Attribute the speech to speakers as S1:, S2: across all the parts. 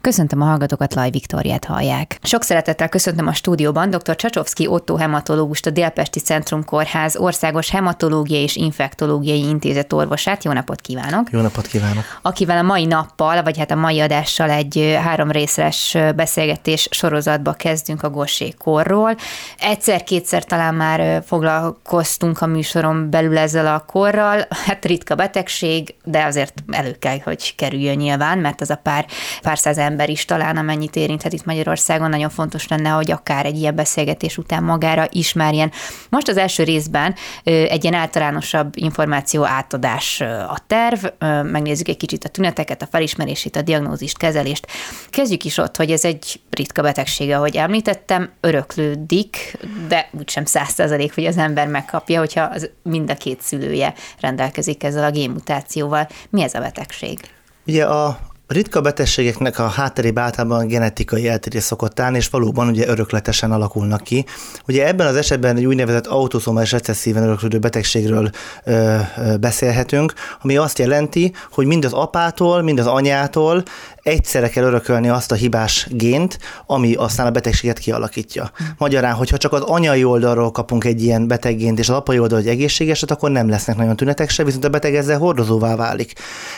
S1: Köszöntöm a hallgatókat, Laj Viktoriát hallják. Sok szeretettel köszöntöm a stúdióban dr. Csacsovszki Otto hematológust, a Délpesti Centrum Kórház Országos Hematológiai és Infektológiai Intézet orvosát. Jó napot kívánok!
S2: Jó napot kívánok!
S1: Akivel a mai nappal, vagy hát a mai adással egy három részes beszélgetés sorozatba kezdünk a korról. Egyszer-kétszer talán már foglalkoztunk a műsoron belül ezzel a korral. Hát ritka betegség, de azért elő kell, hogy kerüljön nyilván, mert az a pár, pár száz ember is talán, amennyit érinthet itt Magyarországon, nagyon fontos lenne, hogy akár egy ilyen beszélgetés után magára ismerjen. Most az első részben egy ilyen általánosabb információ átadás a terv, megnézzük egy kicsit a tüneteket, a felismerését, a diagnózist, kezelést. Kezdjük is ott, hogy ez egy ritka betegsége, ahogy említettem, öröklődik, de úgysem száz százalék, hogy az ember megkapja, hogyha az mind a két szülője rendelkezik ezzel a génmutációval. Mi ez a betegség?
S2: Ugye a ritka betegségeknek a hátterébe általában genetikai eltérés szokott állni, és valóban ugye örökletesen alakulnak ki. Ugye ebben az esetben egy úgynevezett autoszomális recesszíven öröklődő betegségről ö, ö, beszélhetünk, ami azt jelenti, hogy mind az apától, mind az anyától egyszerre kell örökölni azt a hibás gént, ami aztán a betegséget kialakítja. Magyarán, hogyha csak az anyai oldalról kapunk egy ilyen beteggént, és az apai oldalról egy egészségeset, akkor nem lesznek nagyon tünetek se, viszont a beteg ezzel hordozóvá válik.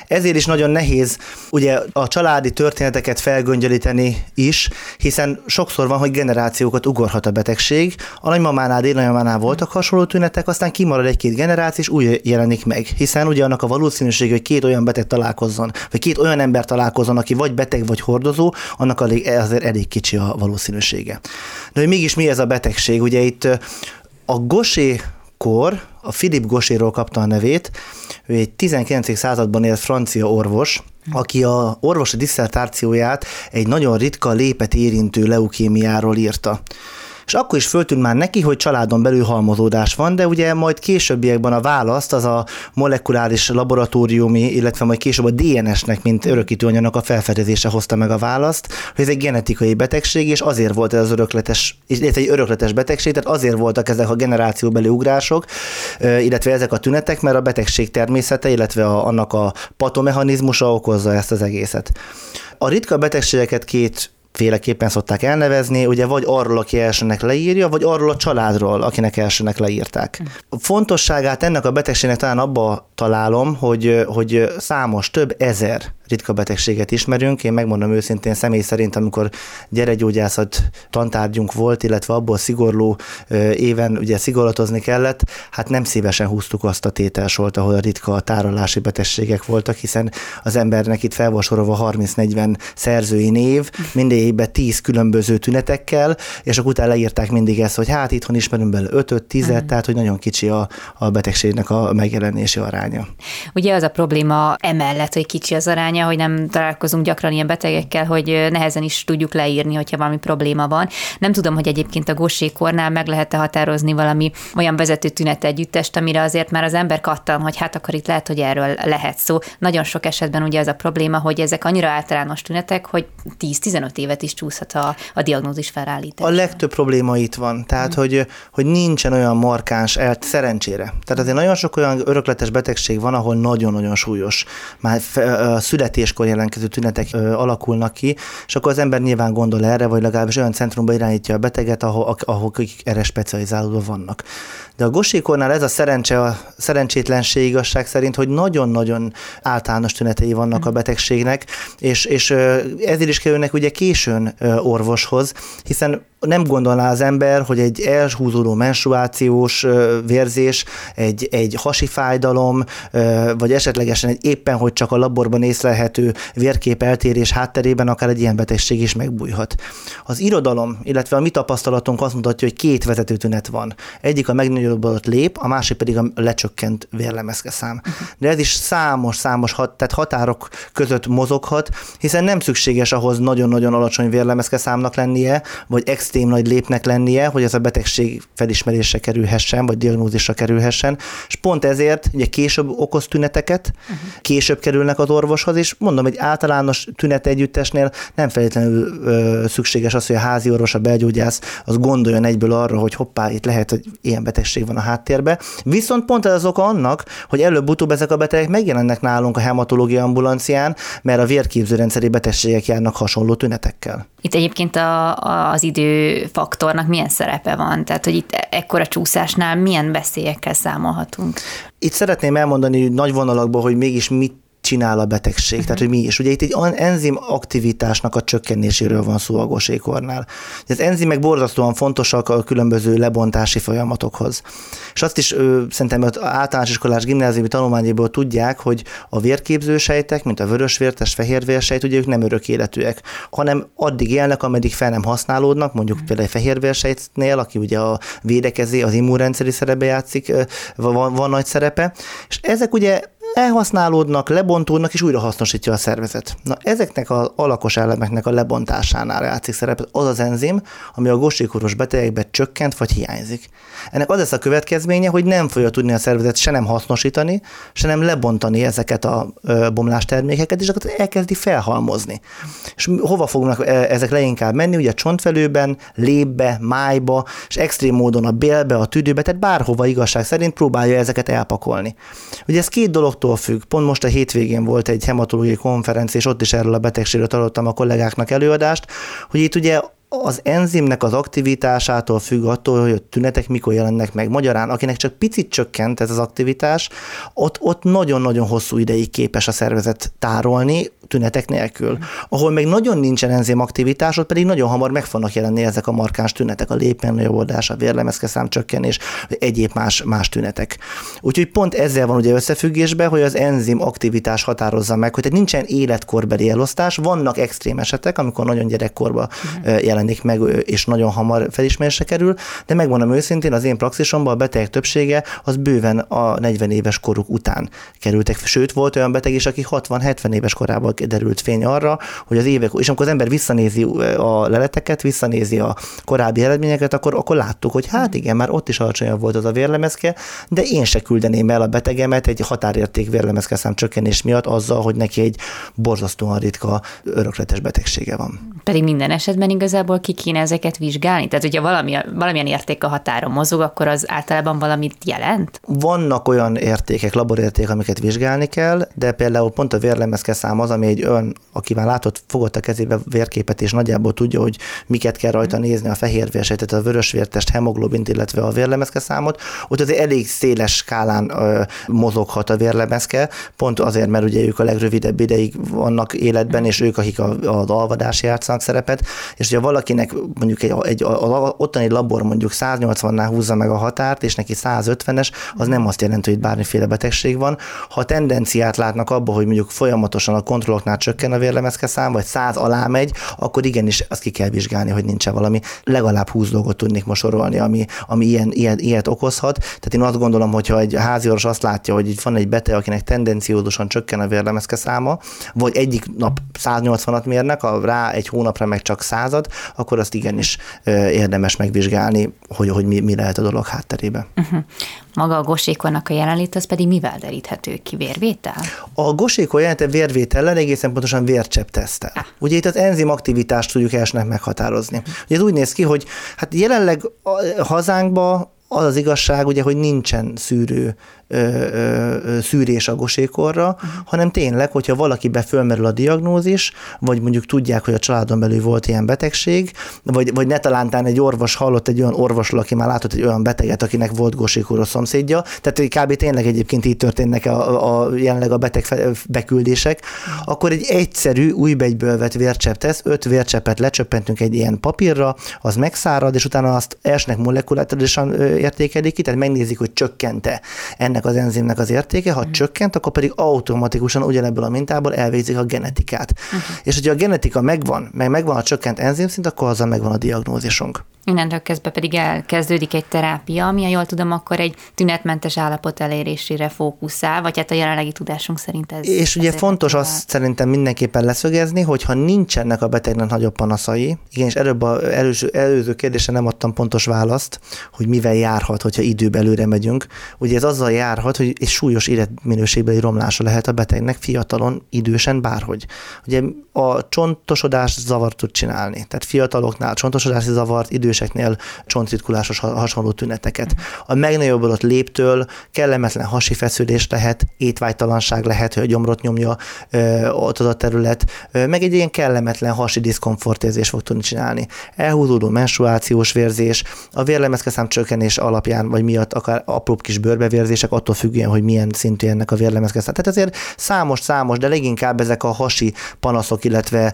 S2: Ezért is nagyon nehéz ugye a családi történeteket felgöngyölíteni is, hiszen sokszor van, hogy generációkat ugorhat a betegség. A nagymamánál, dédnagymamánál voltak hasonló tünetek, aztán kimarad egy-két generáció, és új jelenik meg. Hiszen ugye annak a valószínűség, hogy két olyan beteg találkozzon, vagy két olyan ember találkozzon, aki vagy beteg, vagy hordozó, annak azért elég kicsi a valószínűsége. De hogy mégis mi ez a betegség? Ugye itt a Gosé kor, a Philip Goséról kapta a nevét, ő egy 19. században élt francia orvos, aki a orvosi diszertációját egy nagyon ritka lépet érintő leukémiáról írta és akkor is föltűnt már neki, hogy családon belül halmozódás van, de ugye majd későbbiekben a választ az a molekuláris laboratóriumi, illetve majd később a DNS-nek, mint örökítőanyagnak a felfedezése hozta meg a választ, hogy ez egy genetikai betegség, és azért volt ez az örökletes, illetve egy örökletes betegség, tehát azért voltak ezek a generációbeli ugrások, illetve ezek a tünetek, mert a betegség természete, illetve a, annak a patomechanizmusa okozza ezt az egészet. A ritka betegségeket két féleképpen szokták elnevezni, ugye vagy arról, aki elsőnek leírja, vagy arról a családról, akinek elsőnek leírták. A fontosságát ennek a betegségnek talán abba találom, hogy, hogy számos, több ezer ritka betegséget ismerünk. Én megmondom őszintén személy szerint, amikor gyeregyógyászat tantárgyunk volt, illetve abból szigorló éven ugye szigorlatozni kellett, hát nem szívesen húztuk azt a tételsort, ahol a ritka tárolási betegségek voltak, hiszen az embernek itt fel volt sorolva 30-40 szerzői név, minden évben 10 különböző tünetekkel, és akkor utána leírták mindig ezt, hogy hát itthon ismerünk bele 5-10, mm. tehát hogy nagyon kicsi a, a betegségnek a megjelenési aránya.
S1: Ugye az a probléma emellett, hogy kicsi az aránya, hogy nem találkozunk gyakran ilyen betegekkel, hogy nehezen is tudjuk leírni, hogyha valami probléma van. Nem tudom, hogy egyébként a gossékornál meg lehet-e határozni valami olyan vezető tünet együttest, amire azért már az ember kattan, hogy hát akkor itt lehet, hogy erről lehet szó. Nagyon sok esetben ugye ez a probléma, hogy ezek annyira általános tünetek, hogy 10-15 évet is csúszhat a, a diagnózis felállítás.
S2: A legtöbb probléma itt van, tehát hmm. hogy, hogy nincsen olyan markáns elt szerencsére. Tehát azért nagyon sok olyan örökletes betegség van, ahol nagyon-nagyon súlyos, már szület születéskor jelentkező tünetek alakulnak ki, és akkor az ember nyilván gondol erre, vagy legalábbis olyan centrumba irányítja a beteget, ahol, ahol akik erre specializálódva vannak. De a gosékornál ez a szerencse, a szerencsétlenség igazság szerint, hogy nagyon-nagyon általános tünetei vannak a mm. betegségnek, és, és ezért is kerülnek ugye későn orvoshoz, hiszen nem gondolná az ember, hogy egy elhúzódó menstruációs vérzés, egy, egy hasi fájdalom, vagy esetlegesen egy éppen, hogy csak a laborban észlelhető vérkép eltérés hátterében akár egy ilyen betegség is megbújhat. Az irodalom, illetve a mi tapasztalatunk azt mutatja, hogy két vezető tünet van. Egyik a megnagyobbodat lép, a másik pedig a lecsökkent vérlemezkeszám. De ez is számos-számos hat, tehát határok között mozoghat, hiszen nem szükséges ahhoz nagyon-nagyon alacsony vérlemezkeszámnak lennie, vagy extra extrém nagy lépnek lennie, hogy ez a betegség felismerésre kerülhessen, vagy diagnózisra kerülhessen, és pont ezért ugye később okoz tüneteket, uh-huh. később kerülnek az orvoshoz, és mondom, egy általános tünet együttesnél nem feltétlenül ö, szükséges az, hogy a házi orvos, a belgyógyász az gondoljon egyből arra, hogy hoppá, itt lehet, hogy ilyen betegség van a háttérbe. Viszont pont ez az oka annak, hogy előbb-utóbb ezek a betegek megjelennek nálunk a hematológia ambulancián, mert a vérképzőrendszeri betegségek járnak hasonló tünetekkel.
S1: Itt egyébként a, a, az időfaktornak milyen szerepe van? Tehát, hogy itt ekkora csúszásnál milyen veszélyekkel számolhatunk?
S2: Itt szeretném elmondani nagy vonalakban, hogy mégis mit csinál a betegség, uh-huh. tehát hogy mi is. Ugye itt egy enzim aktivitásnak a csökkenéséről van szó a gosékornál. Az enzimek borzasztóan fontosak a különböző lebontási folyamatokhoz. És azt is ő, szerintem az általános iskolás gimnáziumi tanulmányéból tudják, hogy a vérképzősejtek, mint a vörösvértes, fehérvérsejt, ugye ők nem örök életűek, hanem addig élnek, ameddig fel nem használódnak, mondjuk uh-huh. például egy fehérvérsejtnél, aki ugye a védekezé, az immunrendszeri szerepe játszik, van, van nagy szerepe, és ezek ugye elhasználódnak, lebontódnak, és újra hasznosítja a szervezet. Na, ezeknek az alakos elemeknek a lebontásánál játszik szerepet az az enzim, ami a gossékoros betegekben csökkent vagy hiányzik. Ennek az lesz a következménye, hogy nem fogja tudni a szervezet se nem hasznosítani, se nem lebontani ezeket a bomlás termékeket, és akkor elkezdi felhalmozni. És hova fognak ezek leginkább menni? Ugye a csontfelőben, lébbe, májba, és extrém módon a bélbe, a tüdőbe, tehát bárhova igazság szerint próbálja ezeket elpakolni. Ugye ez két dolog attól függ. Pont most a hétvégén volt egy hematológiai konferencia, és ott is erről a betegségről tartottam a kollégáknak előadást, hogy itt ugye az enzimnek az aktivitásától függ attól, hogy a tünetek mikor jelennek meg. Magyarán, akinek csak picit csökkent ez az aktivitás, ott, ott nagyon-nagyon hosszú ideig képes a szervezet tárolni, tünetek nélkül. Ahol meg nagyon nincsen enzim aktivitás, ott pedig nagyon hamar meg fognak jelenni ezek a markáns tünetek, a lépmenőjobbodás, a vérlemezkeszám csökkenés, egyéb más, más tünetek. Úgyhogy pont ezzel van ugye összefüggésben, hogy az enzim aktivitás határozza meg, hogy tehát nincsen életkorbeli elosztás, vannak extrém esetek, amikor nagyon gyerekkorban uh-huh. Jelenik meg, és nagyon hamar felismerésre kerül, de megmondom őszintén, az én praxisomban a betegek többsége az bőven a 40 éves koruk után kerültek. Sőt, volt olyan beteg is, aki 60-70 éves korában derült fény arra, hogy az évek, és amikor az ember visszanézi a leleteket, visszanézi a korábbi eredményeket, akkor, akkor láttuk, hogy hát igen, már ott is alacsonyabb volt az a vérlemezke, de én se küldeném el a betegemet egy határérték vérlemezke szám csökkenés miatt azzal, hogy neki egy borzasztóan ritka örökletes betegsége van.
S1: Pedig minden esetben igazából ki kéne ezeket vizsgálni? Tehát, hogyha valami, valamilyen érték a határon mozog, akkor az általában valamit jelent?
S2: Vannak olyan értékek, laborérték, amiket vizsgálni kell, de például pont a vérlemezke szám az, ami egy ön, aki már látott, fogott a kezébe vérképet, és nagyjából tudja, hogy miket kell rajta nézni, a fehérvérsejtet, a vörösvértest, hemoglobint, illetve a vérlemezke számot, ott azért elég széles skálán ö, mozoghat a vérlemezke, pont azért, mert ugye ők a legrövidebb ideig vannak életben, és ők, akik a, az alvadás játszanak szerepet, és hogyha valakinek mondjuk egy, egy a, a, ottani labor mondjuk 180-nál húzza meg a határt, és neki 150-es, az nem azt jelenti, hogy bármiféle betegség van. Ha tendenciát látnak abba, hogy mondjuk folyamatosan a kontrolloknál csökken a vérlemezke szám, vagy 100 alá megy, akkor igenis azt ki kell vizsgálni, hogy nincs valami. Legalább 20 dolgot tudnék mosorolni, ami, ami ilyen, ilyen, ilyet okozhat. Tehát én azt gondolom, hogyha egy háziorvos azt látja, hogy van egy beteg, akinek tendenciódusan csökken a vérlemezke száma, vagy egyik nap 180-at mérnek, ha rá egy hónapra meg csak század, akkor azt igenis érdemes megvizsgálni, hogy, hogy mi, mi lehet a dolog hátterébe. Uh-huh.
S1: Maga a gosékonnak a jelenlét az pedig mivel deríthető ki? Vérvétel?
S2: A gosékon jelenete vérvétellel egészen pontosan vércsepp tesztel. Ah. Ugye itt az enzim aktivitást tudjuk elsőnek meghatározni. Ugye ez úgy néz ki, hogy hát jelenleg a hazánkban az az igazság, ugye, hogy nincsen szűrő szűrés a gosékorra, uh-huh. hanem tényleg, hogyha valakibe fölmerül a diagnózis, vagy mondjuk tudják, hogy a családon belül volt ilyen betegség, vagy, vagy ne talántán egy orvos hallott egy olyan orvosról, aki már látott egy olyan beteget, akinek volt gosékoros szomszédja, tehát kb. tényleg egyébként így történnek a, a jelenleg a beteg beküldések, akkor egy egyszerű, új begyből vett vércsepp tesz, öt vércseppet lecsöppentünk egy ilyen papírra, az megszárad, és utána azt elsnek molekulárisan értékelik ki, tehát megnézik, hogy csökkente ennek az enzimnek az értéke, ha mm. csökkent, akkor pedig automatikusan ugyanebből a mintából elvégzik a genetikát. Uh-huh. És hogyha a genetika megvan, meg megvan a csökkent enzimszint, akkor azzal megvan a diagnózisunk.
S1: Innentől kezdve pedig elkezdődik egy terápia, ami, ha jól tudom, akkor egy tünetmentes állapot elérésére fókuszál, vagy hát a jelenlegi tudásunk szerint ez.
S2: És ugye fontos azt szerintem mindenképpen leszögezni, hogy ha nincsenek a betegnek nagyobb panaszai, igen, és előbb a előző, előző kérdésre nem adtam pontos választ, hogy mivel járhat, hogyha időbe előre megyünk. Ugye ez azzal járhat, hogy egy súlyos életminőségbeli romlása lehet a betegnek fiatalon, idősen, bárhogy. Ugye a csontosodás zavart tud csinálni. Tehát fiataloknál csontosodási zavart, időseknél csontritkulásos hasonló tüneteket. A megnagyobbodott léptől kellemetlen hasi feszülés lehet, étvágytalanság lehet, hogy a gyomrot nyomja ott az a terület, meg egy ilyen kellemetlen hasi diszkomfortérzés fog tudni csinálni. Elhúzódó menstruációs vérzés, a vérlemezkeszám csökkenés alapján vagy miatt akár apró kis bőrbevérzések, attól függően, hogy milyen szintű ennek a vérlemezkeszám. Tehát azért számos-számos, de leginkább ezek a hasi panaszok, illetve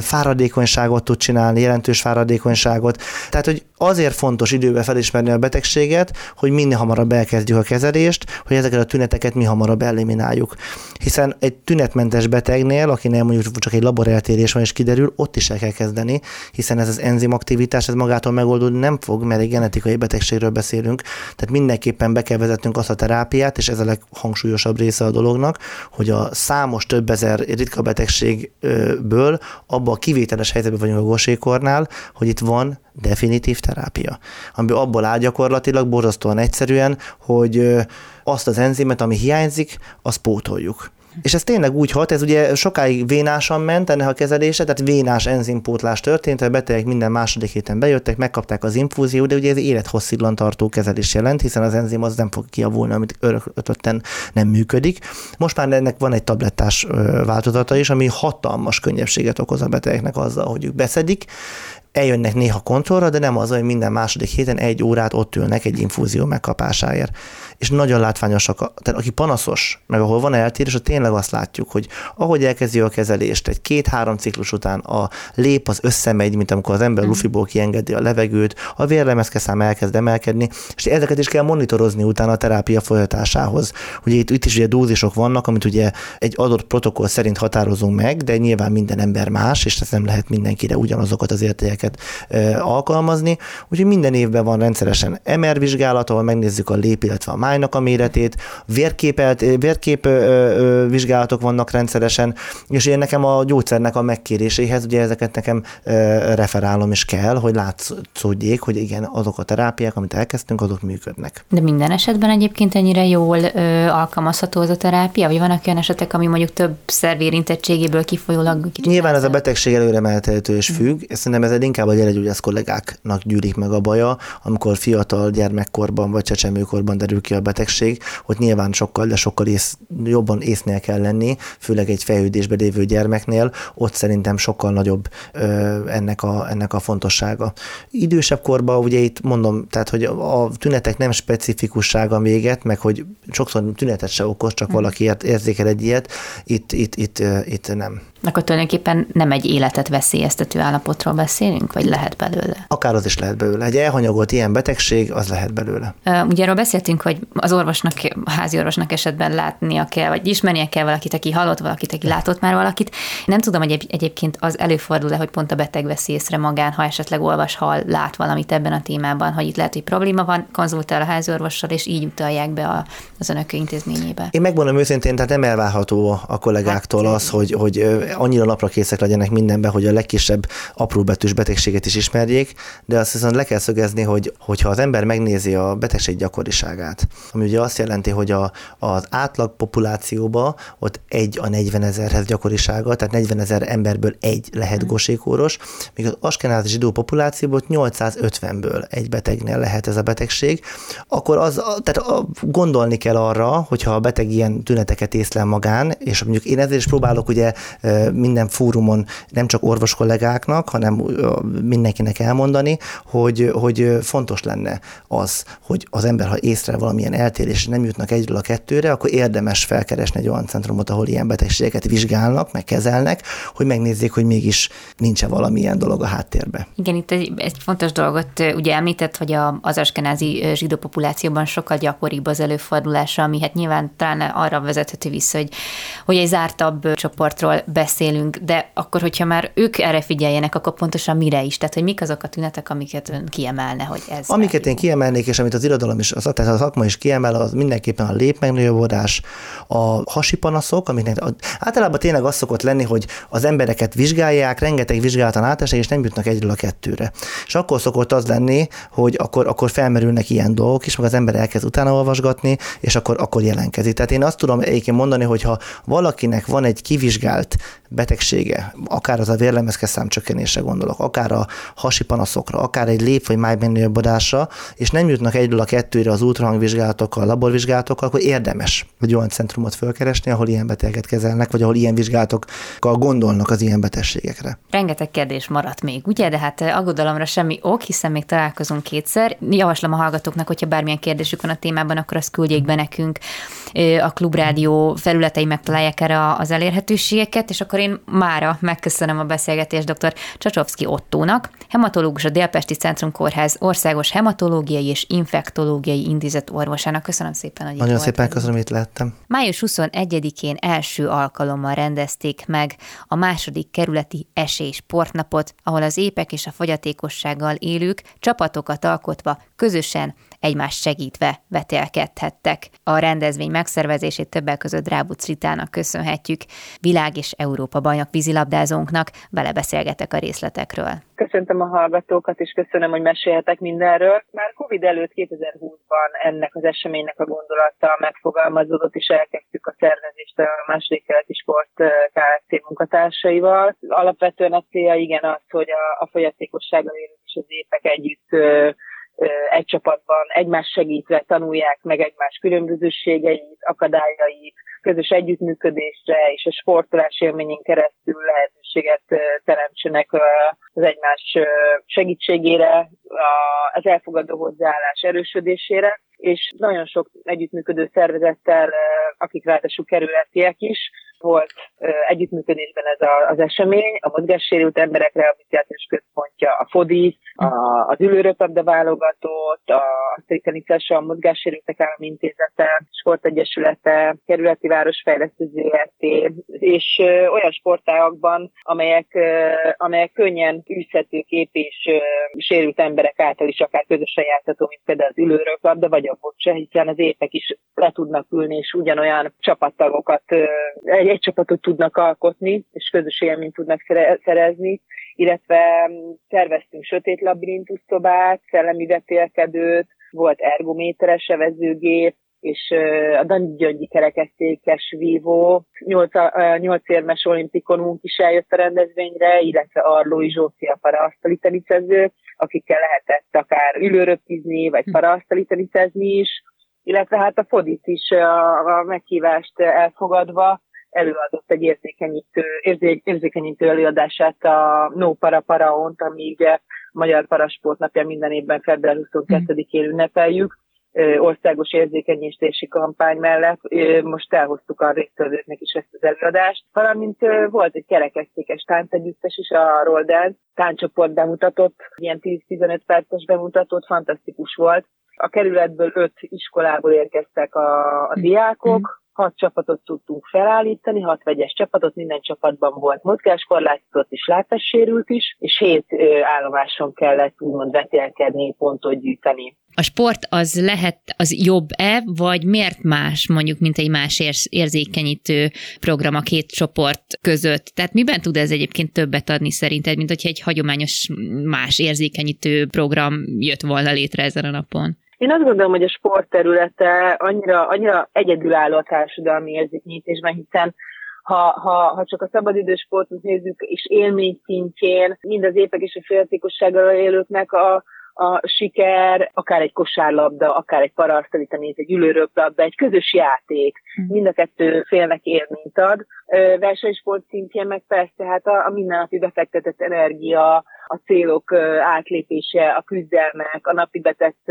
S2: fáradékonyságot tud csinálni, jelentős fáradékonyságot. Tehát, hogy azért fontos időbe felismerni a betegséget, hogy minél hamarabb elkezdjük a kezelést, hogy ezeket a tüneteket mi hamarabb elimináljuk. Hiszen egy tünetmentes betegnél, akinél mondjuk csak egy laboreltérés van és kiderül, ott is el kell kezdeni, hiszen ez az enzimaktivitás, ez magától megoldódni nem fog, mert egy genetikai betegségről beszélünk. Tehát mindenképpen be kell vezetnünk azt a terápiát, és ez a leghangsúlyosabb része a dolognak, hogy a számos több ezer ritka betegségből abba a kivételes helyzetben vagyunk a gosékornál, hogy itt van definitív terápia, ami abból áll gyakorlatilag borzasztóan egyszerűen, hogy azt az enzimet, ami hiányzik, azt pótoljuk. És ez tényleg úgy hat, ez ugye sokáig vénásan ment ennek a kezelése, tehát vénás enzimpótlás történt, a betegek minden második héten bejöttek, megkapták az infúziót, de ugye ez élethossziglan tartó kezelés jelent, hiszen az enzim az nem fog kiavulni, amit örököltötten nem működik. Most már ennek van egy tablettás változata is, ami hatalmas könnyebbséget okoz a betegeknek azzal, hogy ők beszedik, eljönnek néha kontrollra, de nem az, hogy minden második héten egy órát ott ülnek egy infúzió megkapásáért és nagyon látványosak. Tehát aki panaszos, meg ahol van eltérés, ott tényleg azt látjuk, hogy ahogy elkezdi a kezelést, egy két-három ciklus után a lép az összemegy, mint amikor az ember mm. lufiból kiengedi a levegőt, a vérlemezkeszám elkezd emelkedni, és ezeket is kell monitorozni utána a terápia folytatásához. Ugye itt, itt is ugye dózisok vannak, amit ugye egy adott protokoll szerint határozunk meg, de nyilván minden ember más, és ez nem lehet mindenkire ugyanazokat az értékeket e, alkalmazni. Úgyhogy minden évben van rendszeresen MR vizsgálat, ahol megnézzük a lép, illetve a májnak a méretét, vérképelt, vérkép vizsgálatok vannak rendszeresen, és én nekem a gyógyszernek a megkéréséhez, ugye ezeket nekem referálom is kell, hogy látszódjék, hogy igen, azok a terápiák, amit elkezdtünk, azok működnek.
S1: De minden esetben egyébként ennyire jól ö, alkalmazható az a terápia, vagy vannak olyan esetek, ami mondjuk több szervérintettségéből kifolyólag
S2: Nyilván ez a betegség előre mehető és függ. Mm. Szerintem ez inkább a gyeregyógyász kollégáknak gyűlik meg a baja, amikor fiatal gyermekkorban vagy csecsemőkorban derül ki a betegség, hogy nyilván sokkal, de sokkal ész, jobban észnél kell lenni, főleg egy fejlődésbe lévő gyermeknél, ott szerintem sokkal nagyobb ö, ennek, a, ennek a fontossága. Idősebb korban ugye itt mondom, tehát hogy a tünetek nem specifikussága véget, meg hogy sokszor tünetet se okoz, csak hm. valaki érzékel egy ilyet, itt, itt, itt, itt nem.
S1: Akkor tulajdonképpen nem egy életet veszélyeztető állapotról beszélünk, vagy lehet belőle?
S2: Akár az is lehet belőle. Egy elhanyagolt ilyen betegség, az lehet belőle.
S1: Ugye arról beszéltünk, hogy az orvosnak, házi orvosnak esetben látnia kell, vagy ismernie kell valakit, aki hallott valakit, aki látott már valakit. Nem tudom, hogy egy, egyébként az előfordul-e, hogy pont a beteg veszi észre magán, ha esetleg olvas, hall, lát valamit ebben a témában, hogy itt lehet, hogy probléma van, konzultál a házi orvossal, és így utalják be a, az önök intézményébe.
S2: Én megmondom őszintén, tehát nem elvárható a kollégáktól hát, az, hogy, hogy annyira napra készek legyenek mindenbe, hogy a legkisebb apróbetűs betegséget is ismerjék, de azt viszont le kell szögezni, hogy hogyha az ember megnézi a betegség gyakoriságát, ami ugye azt jelenti, hogy a, az átlag populációba ott egy a 40 ezerhez gyakorisága, tehát 40 ezer emberből egy lehet mm. gosékóros, míg az askenázi zsidó populációban 850-ből egy betegnél lehet ez a betegség, akkor az, tehát gondolni kell arra, hogyha a beteg ilyen tüneteket észlel magán, és mondjuk én ezért is próbálok ugye minden fórumon nem csak orvos kollégáknak, hanem mindenkinek elmondani, hogy, hogy fontos lenne az, hogy az ember, ha észre valamilyen eltérés, nem jutnak egyről a kettőre, akkor érdemes felkeresni egy olyan centrumot, ahol ilyen betegségeket vizsgálnak, meg kezelnek, hogy megnézzék, hogy mégis nincs-e valamilyen dolog a háttérbe.
S1: Igen, itt egy, egy fontos dolgot ugye említett, hogy a, az askenázi zsidó populációban sokkal gyakoribb az előfordulása, ami hát nyilván talán arra vezethető vissza, hogy, hogy egy zártabb csoportról beszél beszélünk, de akkor, hogyha már ők erre figyeljenek, akkor pontosan mire is? Tehát, hogy mik azok a tünetek, amiket ön kiemelne, hogy ez.
S2: Amiket én kiemelnék, és amit az irodalom is, az, tehát a szakma is kiemel, az mindenképpen a lépmegnagyobbodás, a hasipanaszok, amiknek általában tényleg az szokott lenni, hogy az embereket vizsgálják, rengeteg vizsgálatan átesek, és nem jutnak egyről a kettőre. És akkor szokott az lenni, hogy akkor, akkor felmerülnek ilyen dolgok is, meg az ember elkezd utána olvasgatni, és akkor, akkor jelenkezik. Tehát én azt tudom egyébként mondani, hogy ha valakinek van egy kivizsgált betegsége, akár az a vérlemezke számcsökkenésre gondolok, akár a hasi panaszokra, akár egy lép vagy májbenőjobbodásra, és nem jutnak egyről a kettőre az ultrahangvizsgálatokkal, laborvizsgálatokkal, akkor érdemes egy olyan centrumot fölkeresni, ahol ilyen betegeket kezelnek, vagy ahol ilyen vizsgálatokkal gondolnak az ilyen betegségekre.
S1: Rengeteg kérdés maradt még, ugye? De hát aggodalomra semmi ok, hiszen még találkozunk kétszer. Javaslom a hallgatóknak, hogyha bármilyen kérdésük van a témában, akkor azt küldjék be nekünk. A Klubrádió felületei megtalálják erre az elérhetőségeket, és akkor én mára megköszönöm a beszélgetést dr. Csacsovszki Ottónak, hematológus a Délpesti Centrum Kórház Országos Hematológiai és Infektológiai Intézet orvosának. Köszönöm szépen, hogy
S2: Nagyon szépen köszönöm, hogy itt lettem.
S1: Május 21-én első alkalommal rendezték meg a második kerületi esély sportnapot, ahol az épek és a fogyatékossággal élők csapatokat alkotva közösen egymást segítve vetélkedhettek. A rendezvény megszervezését többek között Drábuc Ritának köszönhetjük, világ és Európa bajnok vízilabdázónknak, vele beszélgetek a részletekről.
S3: Köszöntöm a hallgatókat, és köszönöm, hogy mesélhetek mindenről. Már Covid előtt 2020-ban ennek az eseménynek a gondolata megfogalmazódott, és elkezdtük a szervezést a második keleti sport KFC munkatársaival. Alapvetően a célja igen az, hogy a, a fogyatékossággal és az épek együtt egy csapatban egymás segítve tanulják meg egymás különbözőségeit, akadályait, közös együttműködésre és a sportolás élményén keresztül lehetőséget teremtsenek az egymás segítségére, az elfogadó hozzáállás erősödésére, és nagyon sok együttműködő szervezettel, akik ráadásul kerületiek is, volt együttműködésben ez a, az esemény, a mozgássérült emberek rehabilitációs központja, a FODI, a, az ülőröpabda válogatott, a Strikanices, a Mozgássérültek Állami Intézete, Sportegyesülete, Kerületi Városfejlesztő ZRT, és olyan sportágakban, amelyek, amelyek könnyen űzhetők kép és sérült emberek által is akár közösen játszható, mint például az ülőröpabda, vagy a bocsa, hiszen az épek is le tudnak ülni, és ugyanolyan csapattagokat egy egy csapatot tudnak alkotni, és közös élményt tudnak szerezni, illetve terveztünk sötét labirintusztobát, szellemi vetélkedőt, volt ergométeres evezőgép, és a Dani Gyöngyi kerekesztékes vívó, nyolc, nyolc érmes olimpikonunk is eljött a rendezvényre, illetve Arlói Zsóci a paraasztali tenicező, akikkel lehetett akár ülőröptizni, vagy paraasztali tenicezni is, illetve hát a Fodit is a, a meghívást elfogadva előadott egy érzékenyítő, érzé, érzékenyítő előadását a No Para Paraont, ami ugye Magyar Parasportnapja minden évben február 22-én ünnepeljük, országos érzékenyítési kampány mellett. Most elhoztuk a résztvevőknek is ezt az előadást, valamint volt egy kerekesztékes táncegyüttes is, a Roldán tánccsoport bemutatott, ilyen 10-15 perces bemutatott, fantasztikus volt. A kerületből öt iskolából érkeztek a, a diákok, hat csapatot tudtunk felállítani, hat vegyes csapatot, minden csapatban volt mozgáskorlátozott és látássérült is, és hét állomáson kellett úgymond vetélkedni, pontot gyűjteni.
S1: A sport az lehet az jobb-e, vagy miért más mondjuk, mint egy más érzékenyítő program a két csoport között? Tehát miben tud ez egyébként többet adni szerinted, mint hogyha egy hagyományos más érzékenyítő program jött volna létre ezen a napon?
S3: Én azt gondolom, hogy a sport területe annyira, annyira egyedülálló a társadalmi érzéknyítésben, hiszen ha, ha, ha csak a szabadidős sportot nézzük, és élmény szintjén, mind az épek és a féltékossággal élőknek a, a siker, akár egy kosárlabda, akár egy parasztali tenész, egy ülőröplabda, egy közös játék, hm. mind a kettő félnek élményt ad. Versenysport szintjén meg persze hát a, a mindennapi befektetett energia, a célok átlépése, a küzdelmek, a napi betett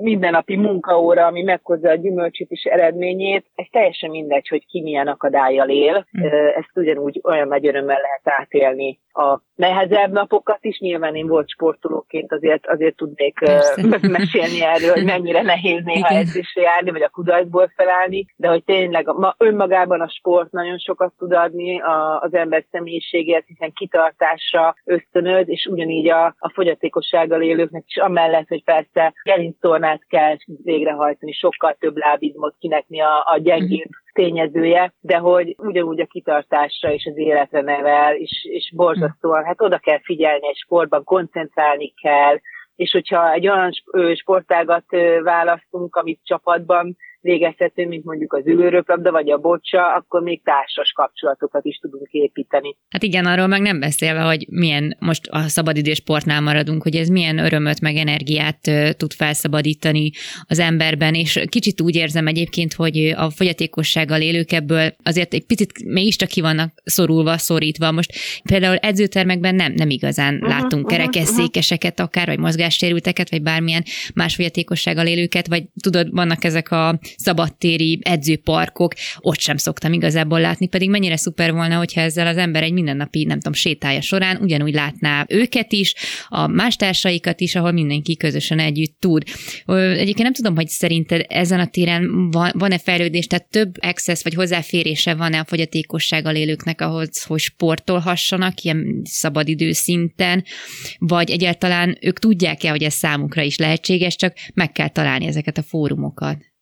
S3: mindennapi munkaóra, ami meghozza a gyümölcsét és eredményét, ez teljesen mindegy, hogy ki milyen akadályjal él. Mm. Ezt ugyanúgy olyan nagy örömmel lehet átélni a nehezebb napokat is. Nyilván én volt sportolóként, azért, azért tudnék Persze. mesélni erről, hogy mennyire nehéz néha edzésre járni, vagy a kudarcból felállni, de hogy tényleg ma, önmagában a sport nagyon sokat tud adni a, az ember személyiségért, hiszen kitartásra ösztönöz, és ugyanígy a, a fogyatékossággal élőknek is amellett, hogy persze gerinctornát kell végrehajtani, sokkal több lábizmot kinek mi a, a gyengébb tényezője, de hogy ugyanúgy a kitartásra és az életre nevel, és, és borzasztóan, hát oda kell figyelni egy sportban, koncentrálni kell, és hogyha egy olyan sportágat választunk, amit csapatban végezhető, mint mondjuk az ülőröplabda vagy a bocsa, akkor még társas kapcsolatokat is tudunk építeni.
S1: Hát igen, arról meg nem beszélve, hogy milyen, most a szabadidős sportnál maradunk, hogy ez milyen örömöt meg energiát tud felszabadítani az emberben, és kicsit úgy érzem egyébként, hogy a fogyatékossággal élők ebből azért egy picit mégiscsak ki vannak szorulva, szorítva. Most például edzőtermekben nem, nem igazán uh-huh, látunk uh-huh, kerekesszékeseket akár, vagy mozgássérülteket, vagy bármilyen más fogyatékossággal élőket, vagy tudod, vannak ezek a szabadtéri edzőparkok, ott sem szoktam igazából látni, pedig mennyire szuper volna, hogyha ezzel az ember egy mindennapi, nem tudom, sétája során ugyanúgy látná őket is, a más társaikat is, ahol mindenki közösen együtt tud. Egyébként nem tudom, hogy szerinted ezen a téren van-e fejlődés, tehát több access vagy hozzáférése van-e a fogyatékossággal élőknek ahhoz, hogy sportolhassanak ilyen szabadidő szinten, vagy egyáltalán ők tudják-e, hogy ez számukra is lehetséges, csak meg kell találni ezeket a fórumokat.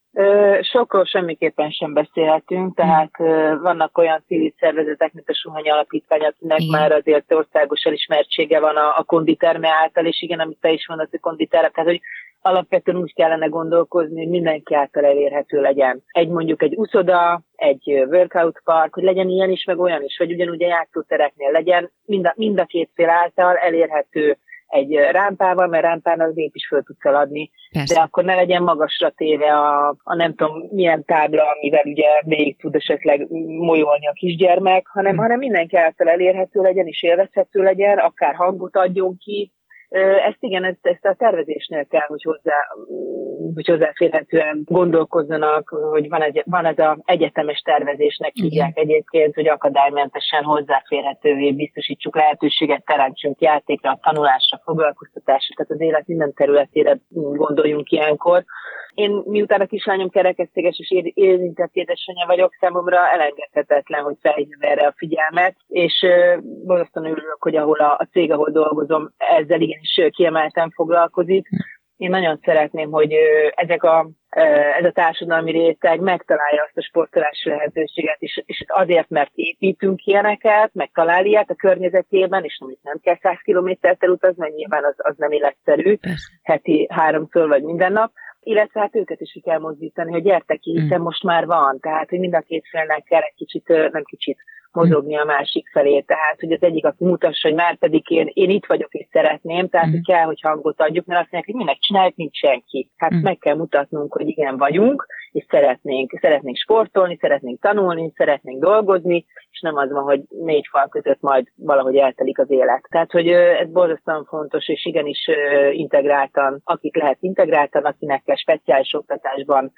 S3: Sokról semmiképpen sem beszélhetünk, tehát vannak olyan civil szervezetek, mint a Suhany Alapítvány, akinek igen. már azért országos elismertsége van a, a konditerme által, és igen, amit te is mondasz, a konditerme, tehát hogy alapvetően úgy kellene gondolkozni, hogy mindenki által elérhető legyen. Egy mondjuk egy uszoda, egy workout park, hogy legyen ilyen is, meg olyan is, hogy ugyanúgy a játszótereknél legyen mind a, mind a két fél által elérhető egy rámpával, mert rámpán az nép is föl tudsz eladni, Persze. de akkor ne legyen magasra téve a, a nem tudom milyen tábla, amivel ugye még tud esetleg molyolni a kisgyermek, hanem, hmm. hanem mindenki által elérhető legyen és élvezhető legyen, akár hangot adjon ki, ezt igen, ezt, ezt a tervezésnél kell, hogy, hozzá, hogy hozzáférhetően gondolkozzanak, hogy van, egy, van ez az egyetemes tervezésnek hívják egyébként, hogy akadálymentesen hozzáférhetővé biztosítsuk lehetőséget, teremtsünk játékra, tanulásra, foglalkoztatásra, tehát az élet minden területére gondoljunk ilyenkor. Én miután a kislányom kerekesztéges és érintett édesanyja vagyok, számomra elengedhetetlen, hogy felhívjam erre a figyelmet, és borzasztóan örülök, hogy ahol a, a cég, ahol dolgozom, ezzel igenis kiemelten foglalkozik. Én nagyon szeretném, hogy ezek a, ez a társadalmi réteg megtalálja azt a sportolási lehetőséget, és, és azért, mert építünk ilyeneket, megtalálja ilyet a környezetében, és amit nem kell 100 kilométert elutazni, mert nyilván az, az nem életszerű, heti háromszor vagy minden nap, illetve hát őket is ki kell mozdítani, hogy gyertek ki, hiszen mm. most már van, tehát hogy mind a két félnek kell egy kicsit, nem kicsit mozogni a másik felé. Tehát, hogy az egyik, aki mutassa, hogy már pedig én, én itt vagyok és szeretném, tehát hogy kell, hogy hangot adjuk, mert azt mondják, hogy minek csináljuk, nincs senki. Hát mm. meg kell mutatnunk, hogy igen, vagyunk, és szeretnénk, szeretnénk sportolni, szeretnénk tanulni, szeretnénk dolgozni, és nem az van, hogy négy fal között majd valahogy eltelik az élet. Tehát, hogy ez borzasztóan fontos, és igenis integráltan, akik lehet integráltan, akinek kell speciális oktatásban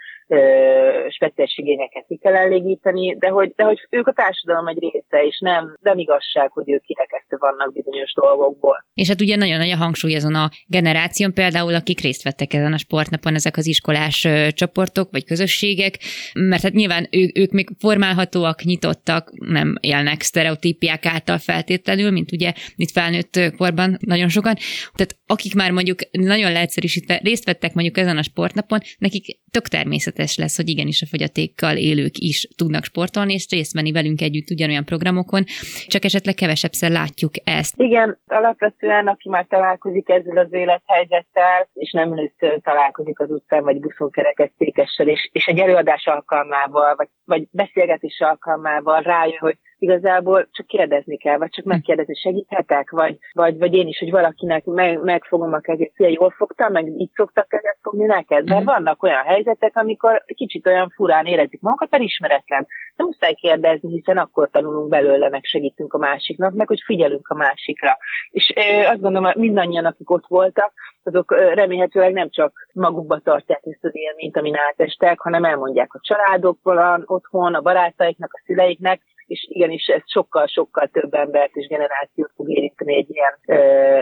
S3: speciális igényeket ki kell elégíteni, de hogy, de hogy ők a társadalom egy része, és nem, nem igazság, hogy ők kirekesztő vannak bizonyos dolgokból.
S1: És hát ugye nagyon nagy a hangsúly azon a generáción például, akik részt vettek ezen a sportnapon, ezek az iskolás csoportok vagy közösségek, mert hát nyilván ő, ők még formálhatóak, nyitottak, nem élnek sztereotípiák által feltétlenül, mint ugye itt felnőtt korban nagyon sokan. Tehát akik már mondjuk nagyon leegyszerűsítve részt vettek mondjuk ezen a sportnapon, nekik tök természetes lesz, hogy igenis a fogyatékkal élők is tudnak sportolni, és részt venni velünk együtt ugyanolyan programokon, csak esetleg kevesebbszer látjuk ezt.
S3: Igen, alapvetően, aki már találkozik ezzel az élethelyzettel, és nem először találkozik az utcán, vagy buszon kerekesztékessel, és, és egy előadás alkalmával, vagy, vagy beszélgetés alkalmával rájön, hogy igazából csak kérdezni kell, vagy csak megkérdezni, segíthetek, vagy, vagy, vagy én is, hogy valakinek meg, megfogom a kezét, fia, jól fogtam, meg így szoktak kezet fogni neked, mert mhm. vannak olyan helyzetek, amikor kicsit olyan furán érezik magukat, mert ismeretlen. De muszáj kérdezni, hiszen akkor tanulunk belőle, meg segítünk a másiknak, meg hogy figyelünk a másikra. És ö, azt gondolom, mindannyian, akik ott voltak, azok remélhetőleg nem csak magukba tartják ezt az élményt, amin átestek, hanem elmondják a családokban, otthon, a barátaiknak, a szüleiknek, és igenis ez sokkal-sokkal több embert és generációt fog érinteni egy ilyen ö,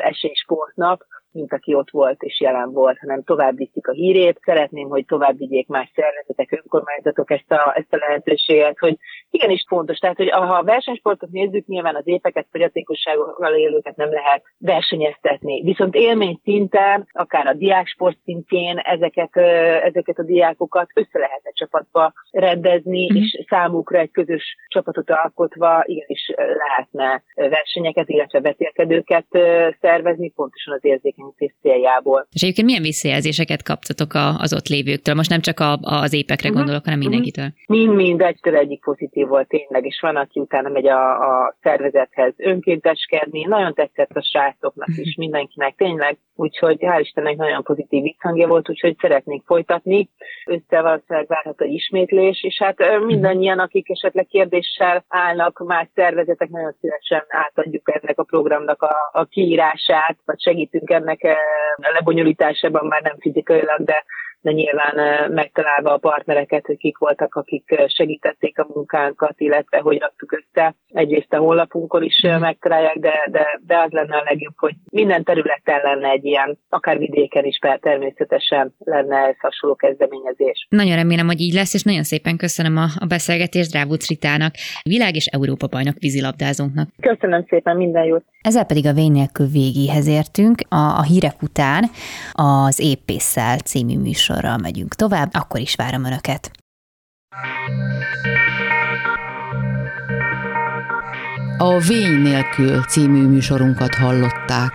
S3: esélysportnak, mint aki ott volt és jelen volt, hanem tovább viszik a hírét. Szeretném, hogy tovább vigyék más szervezetek, önkormányzatok ezt a, ezt a lehetőséget, hogy igenis fontos. Tehát, hogy ha a versenysportot nézzük, nyilván az épeket, fogyatékossággal élőket nem lehet versenyeztetni. Viszont élmény szinten, akár a diáksport szintjén ezeket, ezeket a diákokat össze lehet egy csapatba rendezni, mm-hmm. és számukra egy közös csapatot alkotva igenis lehetne versenyeket, illetve vetélkedőket szervezni, pontosan az érzékeny tevékenyítés céljából.
S1: És egyébként milyen visszajelzéseket kaptatok az ott lévőktől? Most nem csak a, az épekre uh-huh. gondolok, hanem mindenkitől.
S3: Mind-mind egytől egyik pozitív volt tényleg, és van, aki utána megy a, a szervezethez önkénteskedni. Nagyon tetszett a srácoknak is, mindenkinek tényleg. Úgyhogy hál' Istennek nagyon pozitív visszhangja volt, úgyhogy szeretnék folytatni. Össze valószínűleg várhat egy ismétlés, és hát mindannyian, akik esetleg kérdéssel állnak, más szervezetek, nagyon szívesen átadjuk ennek a programnak a, a kiírását, vagy segítünk ennek ennek a lebonyolításában már nem fizikailag, de de nyilván megtalálva a partnereket, hogy kik voltak, akik segítették a munkánkat, illetve hogy raktuk össze. Egyrészt a honlapunkon is megtalálják, de, de, de az lenne a legjobb, hogy minden területen lenne egy ilyen, akár vidéken is per természetesen lenne ez hasonló kezdeményezés.
S1: Nagyon remélem, hogy így lesz, és nagyon szépen köszönöm a, a beszélgetést Drávuc Ritának, világ és Európa bajnok vízilabdázónknak.
S3: Köszönöm szépen, minden jót!
S1: Ezzel pedig a Vény nélkül végéhez értünk. A, a hírek után az Épésszel című műsorral megyünk tovább, akkor is várom Önöket.
S4: A Vény nélkül című műsorunkat hallották.